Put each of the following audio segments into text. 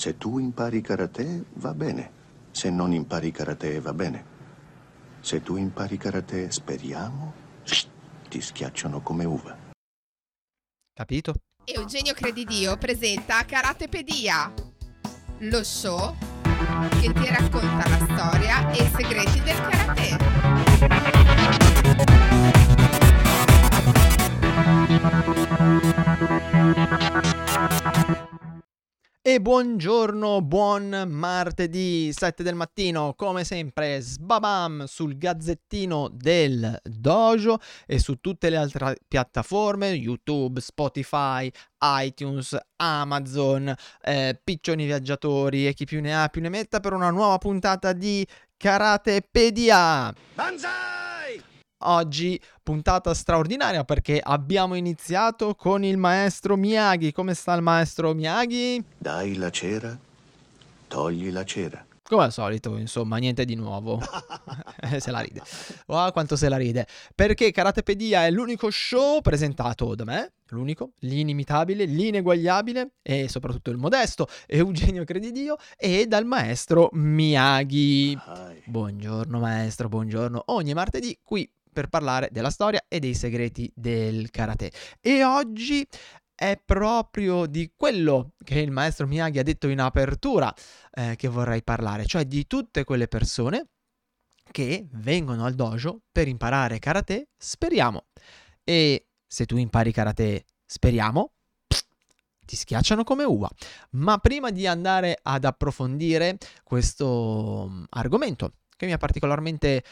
Se tu impari karate, va bene. Se non impari karate, va bene. Se tu impari karate, speriamo, ti schiacciano come uva. Capito? Eugenio Credidio presenta Karatepedia, lo show che ti racconta la storia e i segreti del karate. E buongiorno, buon martedì 7 del mattino, come sempre sbabam sul gazzettino del dojo e su tutte le altre piattaforme, YouTube, Spotify, iTunes, Amazon, eh, piccioni viaggiatori e chi più ne ha più ne metta per una nuova puntata di Karatepedia. Oggi puntata straordinaria perché abbiamo iniziato con il maestro Miyagi. Come sta il maestro Miyagi? Dai la cera, togli la cera. Come al solito, insomma, niente di nuovo. se la ride. Oh, quanto se la ride. Perché Karatepedia è l'unico show presentato da me, l'unico, l'inimitabile, l'ineguagliabile e soprattutto il modesto Eugenio Credidio e dal maestro Miyagi. Buongiorno maestro, buongiorno. Ogni martedì qui per parlare della storia e dei segreti del karate. E oggi è proprio di quello che il maestro Miyagi ha detto in apertura eh, che vorrei parlare, cioè di tutte quelle persone che vengono al dojo per imparare karate, speriamo. E se tu impari karate, speriamo, ti schiacciano come uva. Ma prima di andare ad approfondire questo mm, argomento che mi ha particolarmente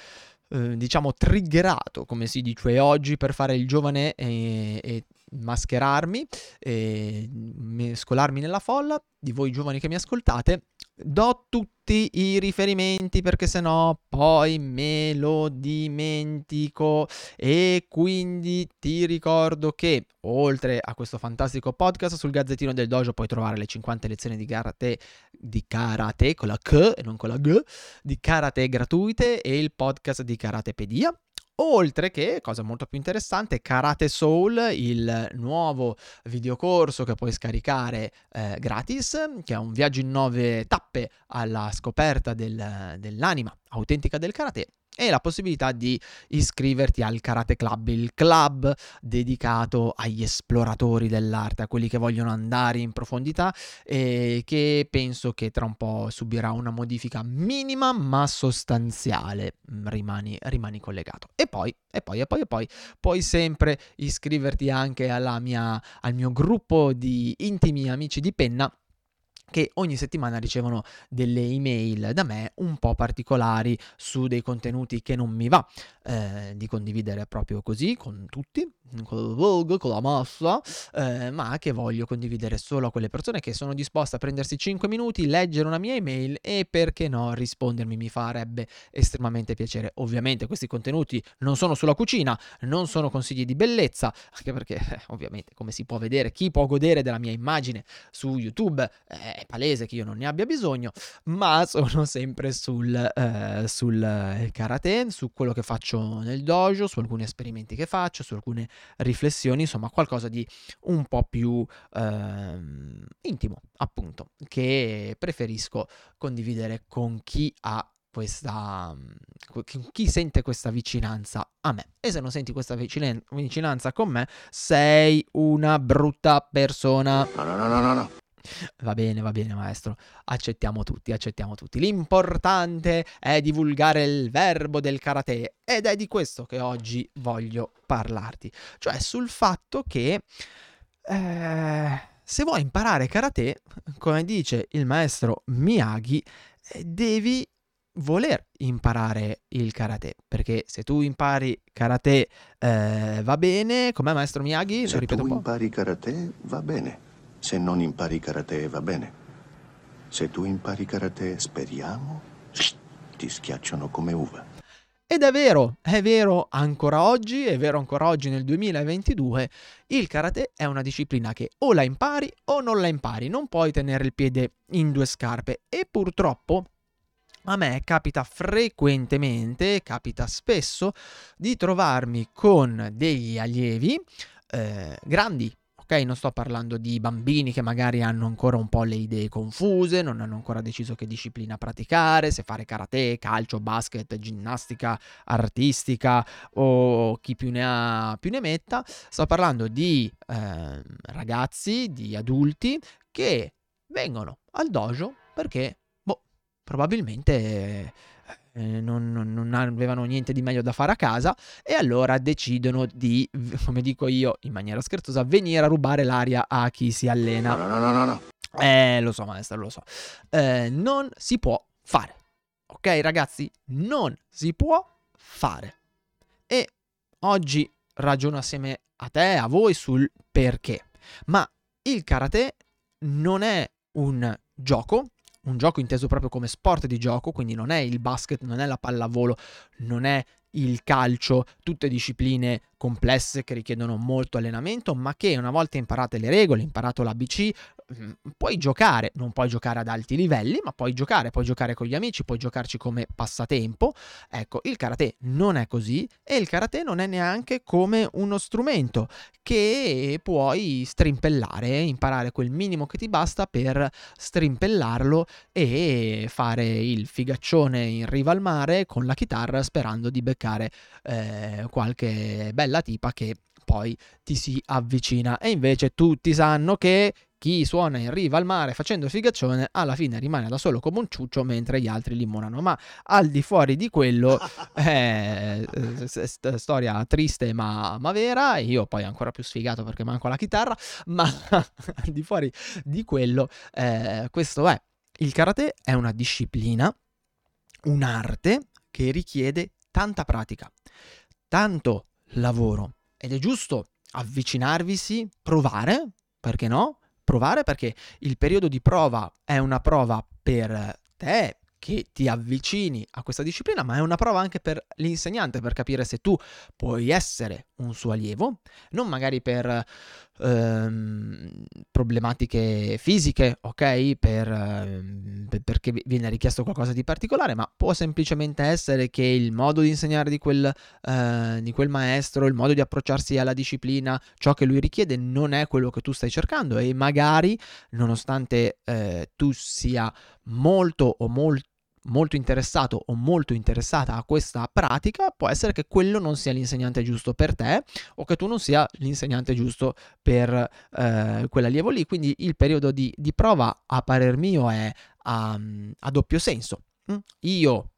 eh, diciamo triggerato come si dice oggi per fare il giovane e, e mascherarmi e mescolarmi nella folla. Di voi giovani che mi ascoltate do tutti i riferimenti perché sennò poi me lo dimentico. E quindi ti ricordo che oltre a questo fantastico podcast sul gazzettino del dojo puoi trovare le 50 lezioni di karate di karate con la K e non con la G di karate gratuite e il podcast di Karatepedia Oltre che, cosa molto più interessante, Karate Soul, il nuovo videocorso che puoi scaricare eh, gratis, che è un viaggio in nove tappe alla scoperta del- dell'anima autentica del karate e la possibilità di iscriverti al Karate Club, il club dedicato agli esploratori dell'arte, a quelli che vogliono andare in profondità e che penso che tra un po' subirà una modifica minima ma sostanziale. Mm, Rimani, rimani collegato. E poi, e poi, e poi, e poi, puoi sempre iscriverti anche mia, al mio gruppo di intimi amici di penna che ogni settimana ricevono delle email da me un po' particolari su dei contenuti che non mi va eh, di condividere proprio così con tutti, con il Vogue, con la massa, eh, ma che voglio condividere solo a quelle persone che sono disposte a prendersi 5 minuti, leggere una mia email e perché no rispondermi mi farebbe estremamente piacere. Ovviamente questi contenuti non sono sulla cucina, non sono consigli di bellezza, anche perché eh, ovviamente come si può vedere chi può godere della mia immagine su YouTube eh, è palese che io non ne abbia bisogno, ma sono sempre sul, eh, sul eh, karate, su quello che faccio nel dojo, su alcuni esperimenti che faccio, su alcune riflessioni, insomma qualcosa di un po' più ehm, intimo, appunto, che preferisco condividere con chi ha questa con chi sente questa vicinanza a me e se non senti questa vicinanza con me sei una brutta persona no, no, no, no, no. Va bene, va bene, maestro. Accettiamo tutti, accettiamo tutti. L'importante è divulgare il verbo del karate ed è di questo che oggi voglio parlarti. Cioè sul fatto che eh, se vuoi imparare karate, come dice il maestro Miyagi, eh, devi voler imparare il karate. Perché se tu impari karate eh, va bene, com'è maestro Miyagi? Se tu impari karate, va bene. Se non impari karate, va bene. Se tu impari karate, speriamo, ti schiacciano come uva. Ed è vero, è vero ancora oggi, è vero ancora oggi nel 2022, il karate è una disciplina che o la impari o non la impari, non puoi tenere il piede in due scarpe e purtroppo a me capita frequentemente, capita spesso di trovarmi con degli allievi eh, grandi, ok? Non sto parlando di bambini che magari hanno ancora un po' le idee confuse, non hanno ancora deciso che disciplina praticare, se fare karate, calcio, basket, ginnastica artistica o chi più ne ha più ne metta. Sto parlando di eh, ragazzi, di adulti che vengono al dojo perché, boh, probabilmente eh, non, non, non, avevano niente di meglio da fare a casa e allora decidono di, come dico io in maniera scherzosa, venire a rubare l'aria a chi si allena. No, no, no, no, no. Eh, lo so, maestro, lo so. Eh, non si può fare. Ok, ragazzi? Non si può fare. E oggi ragiono assieme a te, a voi, sul perché. Ma il karate non è un gioco, un gioco inteso proprio come sport di gioco, quindi non è il basket, non è la pallavolo, non è il calcio, tutte discipline complesse che richiedono molto allenamento, ma che una volta imparate le regole, imparato l'ABC, puoi giocare, non puoi giocare ad alti livelli, ma puoi giocare, puoi giocare con gli amici, puoi giocarci come passatempo. Ecco, il karate non è così e il karate non è neanche come uno strumento che puoi strimpellare, imparare quel minimo che ti basta per strimpellarlo e fare il figaccione in riva al mare con la chitarra sperando di beccare eh, qualche bella tipa che poi ti si avvicina. E invece tutti sanno che chi suona in riva al mare facendo il figaccione alla fine rimane da solo come un ciuccio mentre gli altri limonano. Ma al di fuori di quello, è eh, storia triste ma, ma, vera. Io poi ancora più sfigato perché manco la chitarra. Ma al di fuori di quello, eh, questo è. Il karate è una disciplina, un'arte che richiede tanta pratica, tanto lavoro. Ed è giusto avvicinarvisi, provare, perché no? Provare perché il periodo di prova è una prova per te, che ti avvicini a questa disciplina, ma è una prova anche per l'insegnante per capire se tu puoi essere un suo allievo, non magari per ehm, problematiche fisiche, ok? Per, ehm, perché viene richiesto qualcosa di particolare, ma può semplicemente essere che il modo di insegnare di quel, eh, di quel maestro, il modo di approcciarsi alla disciplina, ciò che lui richiede non è quello che tu stai cercando e magari, nonostante eh, tu sia molto o molto molto interessato o molto interessata a questa pratica, può essere che quello non sia l'insegnante giusto per te o che tu non sia l'insegnante giusto per eh, quell'allievo lì. Quindi il periodo di, di prova, a parer mio, è a, a doppio senso. Mm? Io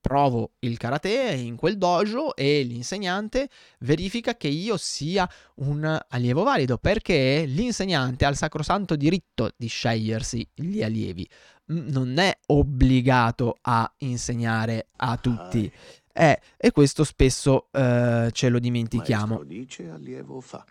provo il karate in quel dojo e l'insegnante verifica che io sia un allievo valido perché l'insegnante ha il sacrosanto diritto di scegliersi gli allievi non è obbligato a insegnare a tutti. Eh, e questo spesso eh, ce lo dimentichiamo. Maestro dice, allievo fa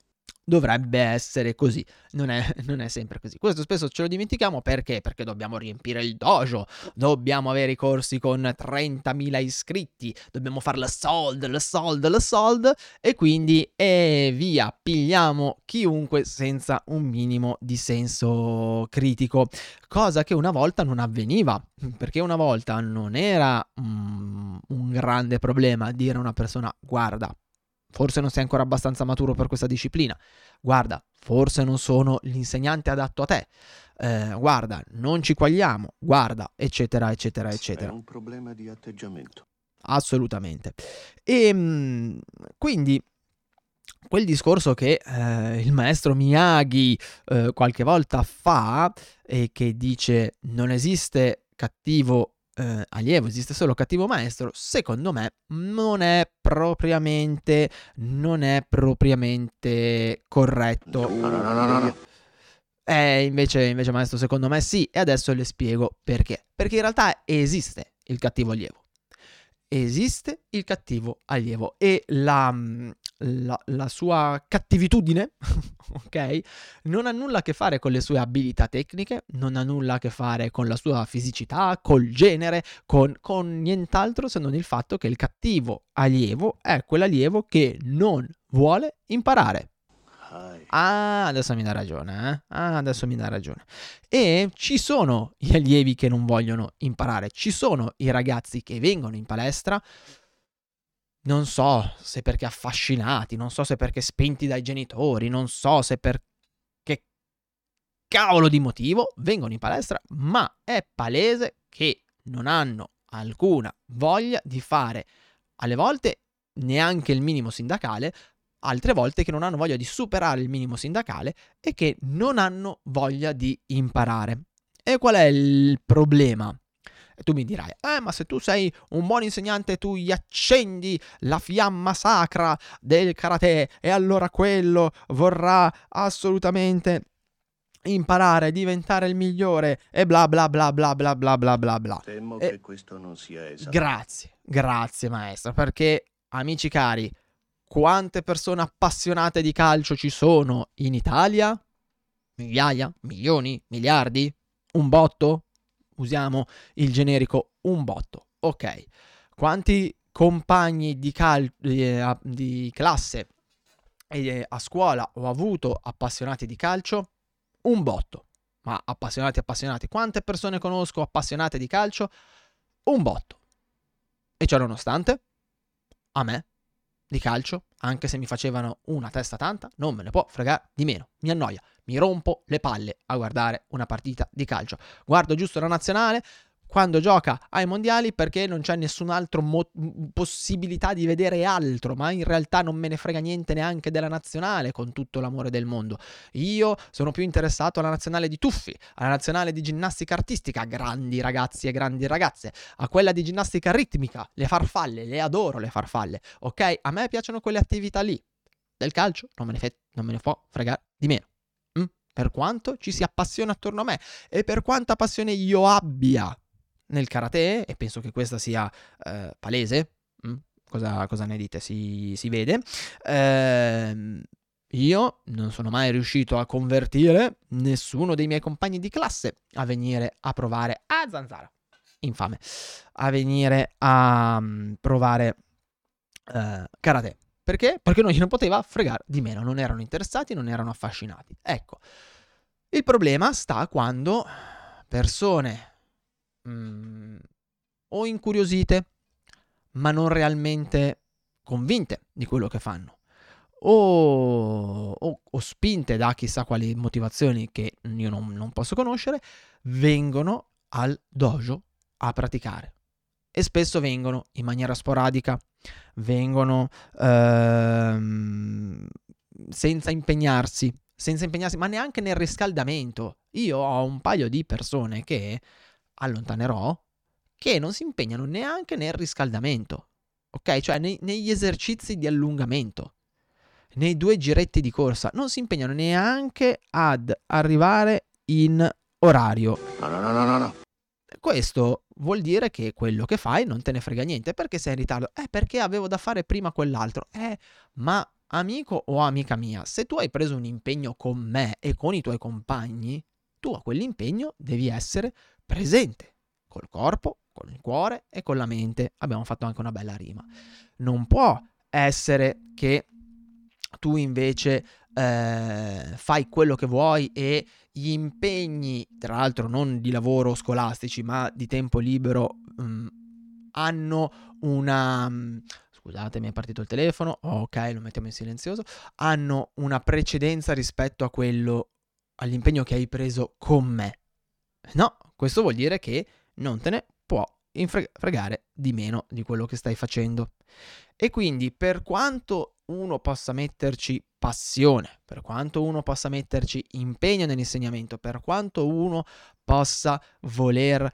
dovrebbe essere così. Non è, non è, sempre così. Questo spesso ce lo dimentichiamo perché? Perché dobbiamo riempire il dojo, dobbiamo avere i corsi con 30.000 iscritti, dobbiamo fare la sold, la sold, la sold e quindi e via, pigliamo chiunque senza un minimo di senso critico, cosa che una volta non avveniva, perché una volta non era mm, un grande problema dire a una persona guarda, forse non sei ancora abbastanza maturo per questa disciplina, guarda, forse non sono l'insegnante adatto a te, eh, guarda, non ci quagliamo, guarda, eccetera, eccetera, eccetera. È un problema di atteggiamento. Assolutamente. E ehm, quindi quel discorso che eh, il maestro Miyagi eh, qualche volta fa e che dice non esiste cattivo eh, allievo, esiste solo cattivo maestro, secondo me non è propriamente, non è propriamente corretto. No, no, no, no, no. Eh, invece, invece, maestro, secondo me sì, e adesso le spiego perché. Perché in realtà esiste il cattivo allievo esiste il cattivo allievo e la, mm, la, la, sua cattivitudine, ok, non ha nulla a che fare con le sue abilità tecniche, non ha nulla a che fare con la sua fisicità, col genere, con, con nient'altro se non il fatto che il cattivo allievo è quell'allievo che non vuole imparare. Ah, adesso mi dà ragione, eh? Ah, adesso mi dà ragione. E ci sono gli allievi che non vogliono imparare, ci sono i ragazzi che vengono in palestra, non so se perché affascinati, non so se perché spinti dai genitori, non so se per cavolo di motivo vengono in palestra, ma è palese che non hanno alcuna voglia di fare alle volte neanche il minimo sindacale, altre volte che non hanno voglia di superare il minimo sindacale e che non hanno voglia di imparare. E qual è il problema? E tu mi dirai, eh, ma se tu sei un buon insegnante, tu gli accendi la fiamma sacra del karate e allora quello vorrà assolutamente imparare, diventare il migliore e bla bla bla bla bla bla bla bla bla. Temo E- che questo non sia esatto. Grazie, grazie maestra, perché amici cari, quante persone appassionate di calcio ci sono in Italia? Migliaia? Milioni? Miliardi? Un botto? Usiamo il generico un botto. Ok. Quanti compagni di, cal- eh, di classe eh, a scuola ho avuto appassionati di calcio? Un botto. Ma appassionati, appassionati. Quante persone conosco appassionate di calcio? Un botto. E ciò nonostante, a me di calcio, anche se mi facevano una testa tanta, non me ne può fregare di meno. Mi annoia, mi rompo le palle a guardare una partita di calcio. Guardo giusto la nazionale quando gioca ai mondiali perché non c'è nessun'altra mo- possibilità di vedere altro, ma in realtà non me ne frega niente neanche della nazionale con tutto l'amore del mondo. Io sono più interessato alla nazionale di tuffi, alla nazionale di ginnastica artistica, grandi ragazzi e grandi ragazze, a quella di ginnastica ritmica, le farfalle, le adoro le farfalle, ok? A me piacciono quelle attività lì. Del calcio non me ne, fe- non me ne può fregare di meno. Per quanto ci si appassiona attorno a me e per quanta passione io abbia nel karate, e penso che questa sia eh, palese, mm? cosa, cosa ne dite? Si, si vede. Ehm, io non sono mai riuscito a convertire nessuno dei miei compagni di classe a venire a provare a zanzara. Infame. A venire a mm, provare eh, karate. Perché? Perché non gliene poteva fregare di meno. Non erano interessati, non erano affascinati. Ecco. Il problema sta quando persone mm, o incuriosite, ma non realmente convinte di quello che fanno o, o- o spinte da chissà quali motivazioni che io non, non posso conoscere, vengono al dojo a praticare. E spesso vengono in maniera sporadica, vengono ehm, senza impegnarsi, senza impegnarsi, ma neanche nel riscaldamento. Io ho un paio di persone che allontanerò che non si impegnano neanche nel riscaldamento, ok? Cioè nei- negli esercizi di allungamento nei due giretti di corsa, non si impegnano neanche ad arrivare in orario. No, no, no, no, no. Questo vuol dire che quello che fai non te ne frega niente. Perché sei in ritardo? Eh, perché avevo da fare prima quell'altro. Eh, ma amico o amica mia, se tu hai preso un impegno con me e con i tuoi compagni, tu a quell'impegno devi essere presente col corpo, con il cuore e con la mente. Abbiamo fatto anche una bella rima. Non può essere che tu invece eh, fai quello che vuoi e gli impegni, tra l'altro non di lavoro scolastici, ma di tempo libero, mm, hanno una... mm, Scusate, mi è partito il telefono. ok, lo mettiamo in silenzioso. Hanno una precedenza rispetto a quello, all'impegno che hai preso con me. No, questo vuol dire che non te ne fregare di meno di quello che stai facendo. E quindi per quanto uno possa metterci passione, per quanto uno possa metterci impegno nell'insegnamento, per quanto uno possa voler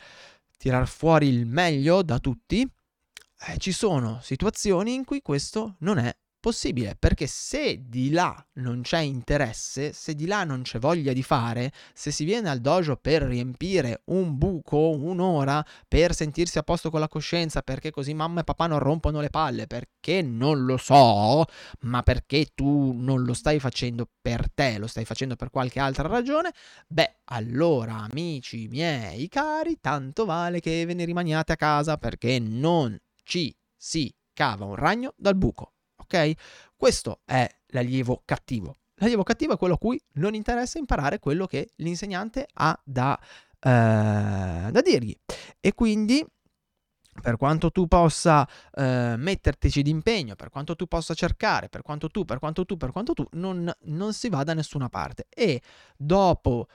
tirar fuori il meglio da tutti, eh, ci sono situazioni in cui questo non è possibile, perché se di là non c'è interesse, se di là non c'è voglia di fare, se si viene al dojo per riempire un buco, un'ora, per sentirsi a posto con la coscienza, perché così mamma e papà non rompono le palle, perché non lo so, ma perché tu non lo stai facendo per te, lo stai facendo per qualche altra ragione, beh, allora amici miei cari, tanto vale che ve ne rimaniate a casa perché non ci si cava un ragno dal buco, ok? Questo è l'allievo cattivo. L'allievo cattivo è quello a cui non interessa imparare quello che l'insegnante ha da, eh, da dirgli. E quindi per quanto tu possa eh, mettertici d'impegno, per quanto tu possa cercare, per quanto tu, per quanto tu, per quanto tu, non, non si va da nessuna parte. E dopo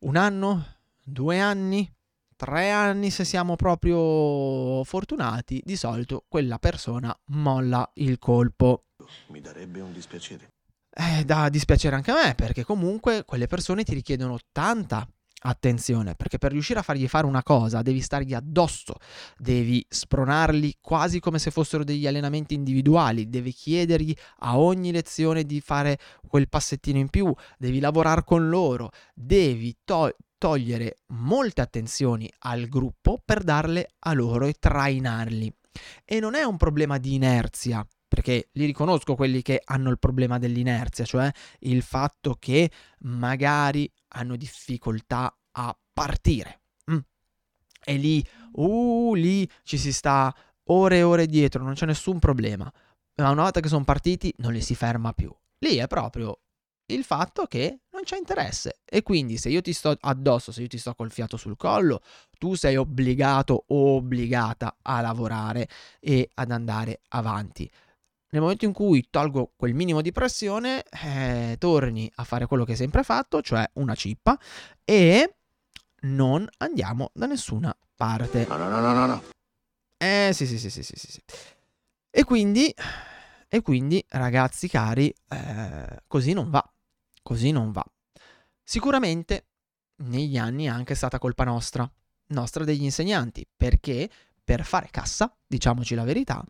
un anno, due anni, tre anni se siamo proprio fortunati, di solito quella persona molla il colpo. Mi darebbe un dispiacere. Eh, da dispiacere anche a me, perché comunque quelle persone ti richiedono tanta attenzione, perché per riuscire a fargli fare una cosa devi stargli addosso, devi spronarli quasi come se fossero degli allenamenti individuali, devi chiedergli a ogni lezione di fare quel passettino in più, devi lavorare con loro, devi to- togliere molte attenzioni al gruppo per darle a loro e trainarli. E non è un problema di inerzia, perché li riconosco quelli che hanno il problema dell'inerzia, cioè il fatto che magari hanno difficoltà a partire. Mm. E lì, uh, lì ci si sta ore e ore dietro, non c'è nessun problema. Ma una volta che sono partiti non li si ferma più. Lì è proprio il fatto che non c'è interesse. E quindi se io ti sto addosso, se io ti sto col fiato sul collo, tu sei obbligato o obbligata a lavorare e ad andare avanti. Nel momento in cui tolgo quel minimo di pressione, eh, torni a fare quello che hai sempre fatto, cioè una cippa, e non andiamo da nessuna parte. No, no, no, no, no. Eh sì, sì, sì, sì, sì, sì. E quindi, e quindi ragazzi cari, eh, così non va. Così non va. Sicuramente negli anni è anche stata colpa nostra, nostra degli insegnanti, perché per fare cassa, diciamoci la verità,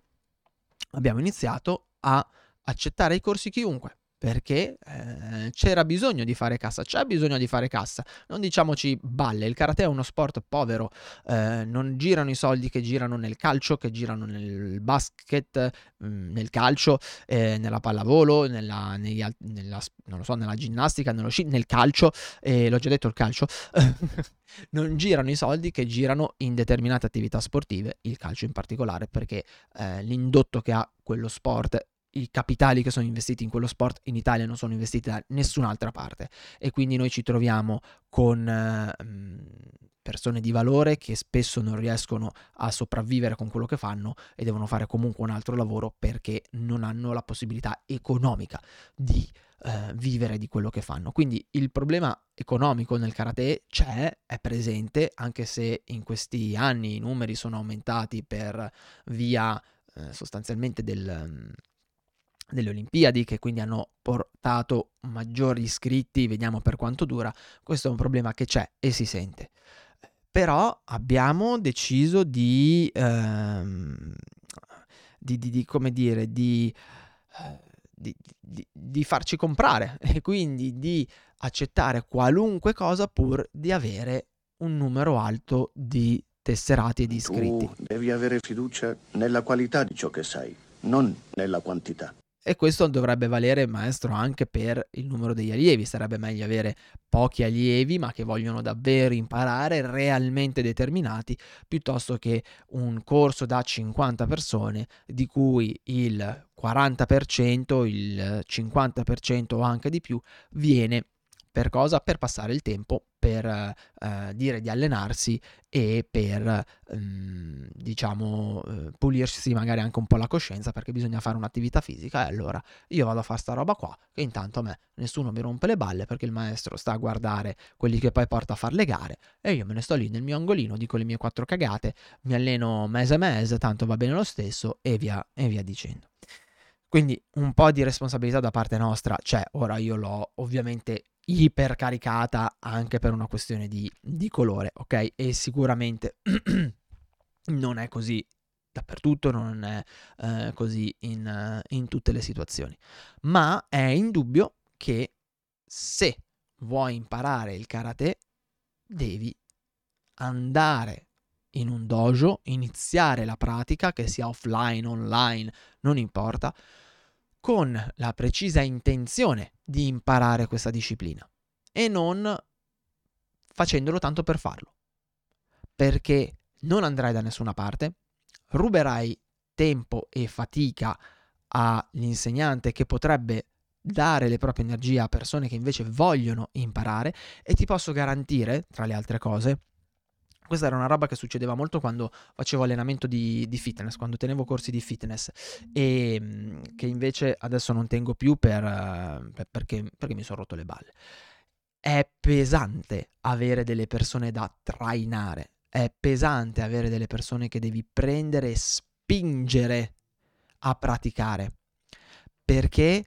abbiamo iniziato a accettare i corsi chiunque perché eh, c'era bisogno di fare cassa, c'è bisogno di fare cassa. Non diciamoci balle, il karate è uno sport povero, eh, non girano i soldi che girano nel calcio, che girano nel basket, mh, mm, nel calcio, eh, nella pallavolo, nella, negli, nella, so, nella, ginnastica, sci, nel calcio, l'ho già detto il calcio. non girano i soldi che girano in determinate attività sportive, il calcio in particolare, perché eh, l'indotto che ha quello sport i capitali che sono investiti in quello sport in Italia non sono investiti da nessun'altra parte e quindi noi ci troviamo con eh, persone di valore che spesso non riescono a sopravvivere con quello che fanno e devono fare comunque un altro lavoro perché non hanno la possibilità economica di eh, vivere di quello che fanno. Quindi il problema economico nel karate c'è, è presente, anche se in questi anni i numeri sono aumentati per via eh, sostanzialmente del delle Olimpiadi che quindi hanno portato maggiori iscritti, vediamo per quanto dura, questo è un problema che c'è e si sente. Però abbiamo deciso di, ehm, di, di, di come dire, di, di, di farci comprare e quindi di accettare qualunque cosa pur di avere un numero alto di tesserati e di iscritti. Tu devi avere fiducia nella qualità di ciò che sai, non nella quantità. E questo dovrebbe valere, maestro, anche per il numero degli allievi. Sarebbe meglio avere pochi allievi, ma che vogliono davvero imparare, realmente determinati, piuttosto che un corso da 50 persone, di cui il 40%, il 50% o anche di più viene per cosa? Per passare il tempo, per eh, dire di allenarsi e per, ehm, diciamo, eh, pulirsi magari anche un po' la coscienza perché bisogna fare un'attività fisica e allora io vado a fare sta roba qua che intanto a me nessuno mi rompe le balle perché il maestro sta a guardare quelli che poi porta a fare le gare e io me ne sto lì nel mio angolino, dico le mie quattro cagate, mi alleno mese mese, tanto va bene lo stesso e via, e via dicendo. Quindi un po' di responsabilità da parte nostra c'è, ora io l'ho ovviamente ipercaricata anche per una questione di, di colore, ok? E sicuramente non è così dappertutto, non è eh, così in, in tutte le situazioni, ma è indubbio che se vuoi imparare il karate devi andare in un dojo, iniziare la pratica, che sia offline, online, non importa, con la precisa intenzione di imparare questa disciplina e non facendolo tanto per farlo. Perché non andrai da nessuna parte, ruberai tempo e fatica all'insegnante che potrebbe dare le proprie energie a persone che invece vogliono imparare e ti posso garantire, tra le altre cose, questa era una roba che succedeva molto quando facevo allenamento di, di fitness, quando tenevo corsi di fitness. E mm, che invece adesso non tengo più per, per, perché, perché mi sono rotto le balle. è pesante avere delle persone da trainare, è pesante avere delle persone che devi prendere e spingere a praticare, perché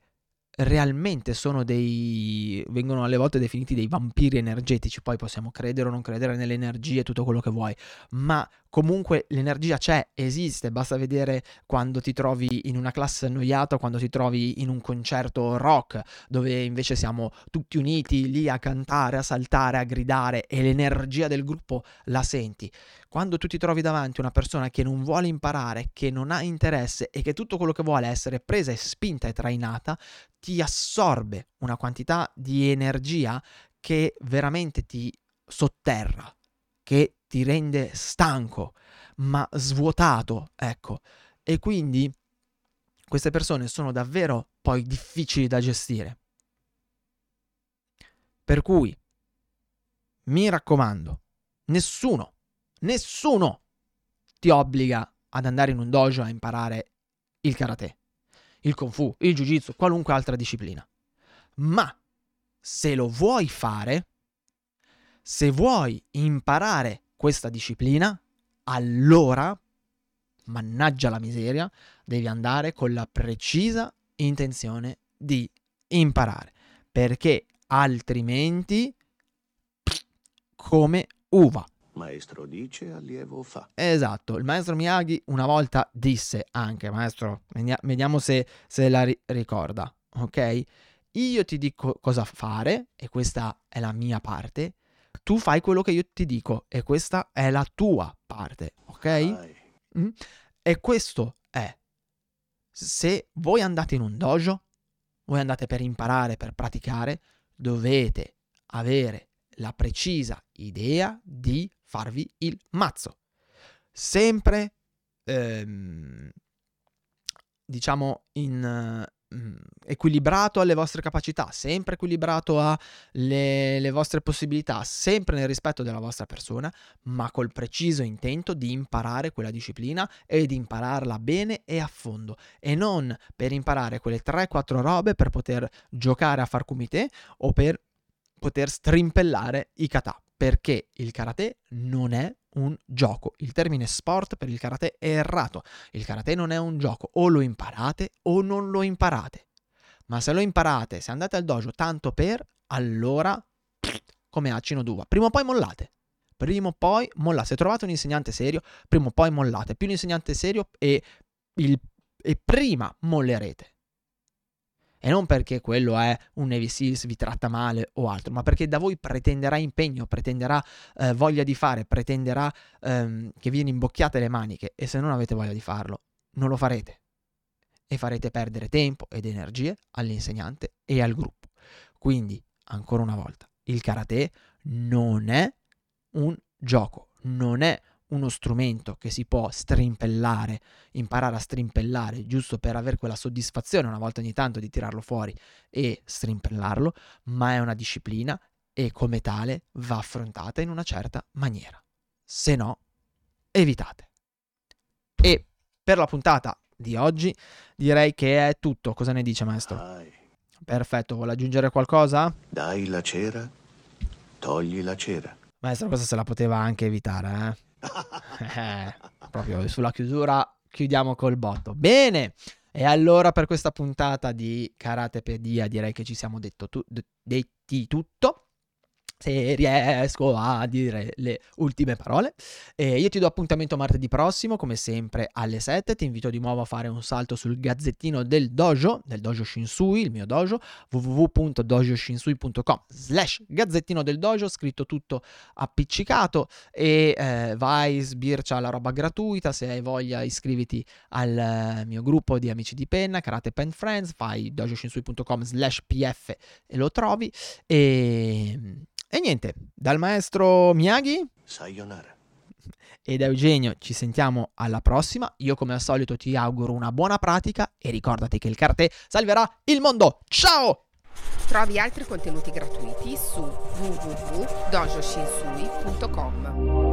realmente sono dei vengono alle volte definiti dei vampiri energetici, poi possiamo credere o non credere nelle energie, tutto quello che vuoi, ma comunque l'energia c'è, esiste, basta vedere quando ti trovi in una classe annoiata, quando ti trovi in un concerto rock, dove invece siamo tutti uniti lì a cantare, a saltare, a gridare e l'energia del gruppo la senti. Quando tu ti trovi davanti una persona che non vuole imparare, che non ha interesse e che tutto quello che vuole è essere presa e spinta e trainata, ti assorbe una quantità di energia che veramente ti sotterra, che ti rende stanco, ma svuotato, ecco. E quindi queste persone sono davvero poi difficili da gestire. Per cui, mi raccomando, nessuno, nessuno ti obbliga ad andare in un dojo a imparare il karate, il kung fu, il jiu-jitsu, qualunque altra disciplina. Ma se lo vuoi fare, se vuoi imparare questa disciplina, allora, mannaggia la miseria, devi andare con la precisa intenzione di imparare, perché altrimenti come uva. Maestro dice, allievo fa. Esatto, il maestro Miyagi una volta disse anche, maestro, vediamo se, se la ri- ricorda, ok? Io ti dico cosa fare, e questa è la mia parte, tu fai quello che io ti dico e questa è la tua parte, ok? Mm? E questo è, se voi andate in un dojo, voi andate per imparare, per praticare, dovete avere la precisa idea di farvi il mazzo. Sempre, ehm, diciamo, in, equilibrato alle vostre capacità, sempre equilibrato alle vostre possibilità, sempre nel rispetto della vostra persona, ma col preciso intento di imparare quella disciplina e di impararla bene e a fondo. E non per imparare quelle 3-4 robe per poter giocare a far kumite o per poter strimpellare i kata, perché il karate non è un gioco. Il termine sport per il karate è errato. Il karate non è un gioco, o lo imparate o non lo imparate. Ma se lo imparate, se andate al dojo tanto per, allora come acino d'uva. Prima o poi mollate. Prima o poi mollate. Se trovate un insegnante serio, prima o poi mollate. Più un insegnante serio e, il, e prima mollerete. E non perché quello è un Navy Seals, vi tratta male o altro, ma perché da voi pretenderà impegno, pretenderà eh, voglia di fare, pretenderà ehm, che vi imbocchiate le maniche e se non avete voglia di farlo, non lo farete. E farete perdere tempo ed energie all'insegnante e al gruppo. Quindi, ancora una volta, il karate non è un gioco, non è uno strumento che si può strimpellare, imparare a strimpellare, giusto per avere quella soddisfazione una volta ogni tanto di tirarlo fuori e strimpellarlo, ma è una disciplina e come tale va affrontata in una certa maniera. Se no, evitate. E per la puntata di oggi direi che è tutto. Cosa ne dice maestro? Dai. Perfetto, vuole aggiungere qualcosa? Dai la cera, togli la cera. Maestro, questa se la poteva anche evitare, eh? eh, proprio sulla chiusura chiudiamo col botto. Bene, e allora per questa puntata di Karatepedia direi che ci siamo detto tu- detti tutto se riesco a dire le ultime parole. E io ti do appuntamento martedì prossimo, come sempre alle 7. Ti invito di nuovo a fare un salto sul gazzettino del dojo, del dojo Shinsui, il mio dojo, www.dojoshinsui.com slash gazzettino del dojo, scritto tutto appiccicato e eh, vai, sbircia la roba gratuita, se hai voglia iscriviti al mio gruppo di amici di penna, Karate Pen Friends, fai dojoshinsui.com slash pf e lo trovi e e niente, dal maestro Miyagi. Sayonara. E da Eugenio ci sentiamo alla prossima. Io come al solito ti auguro una buona pratica e ricordati che il karate salverà il mondo. Ciao! Trovi altri contenuti gratuiti su www.dojoshinsui.com.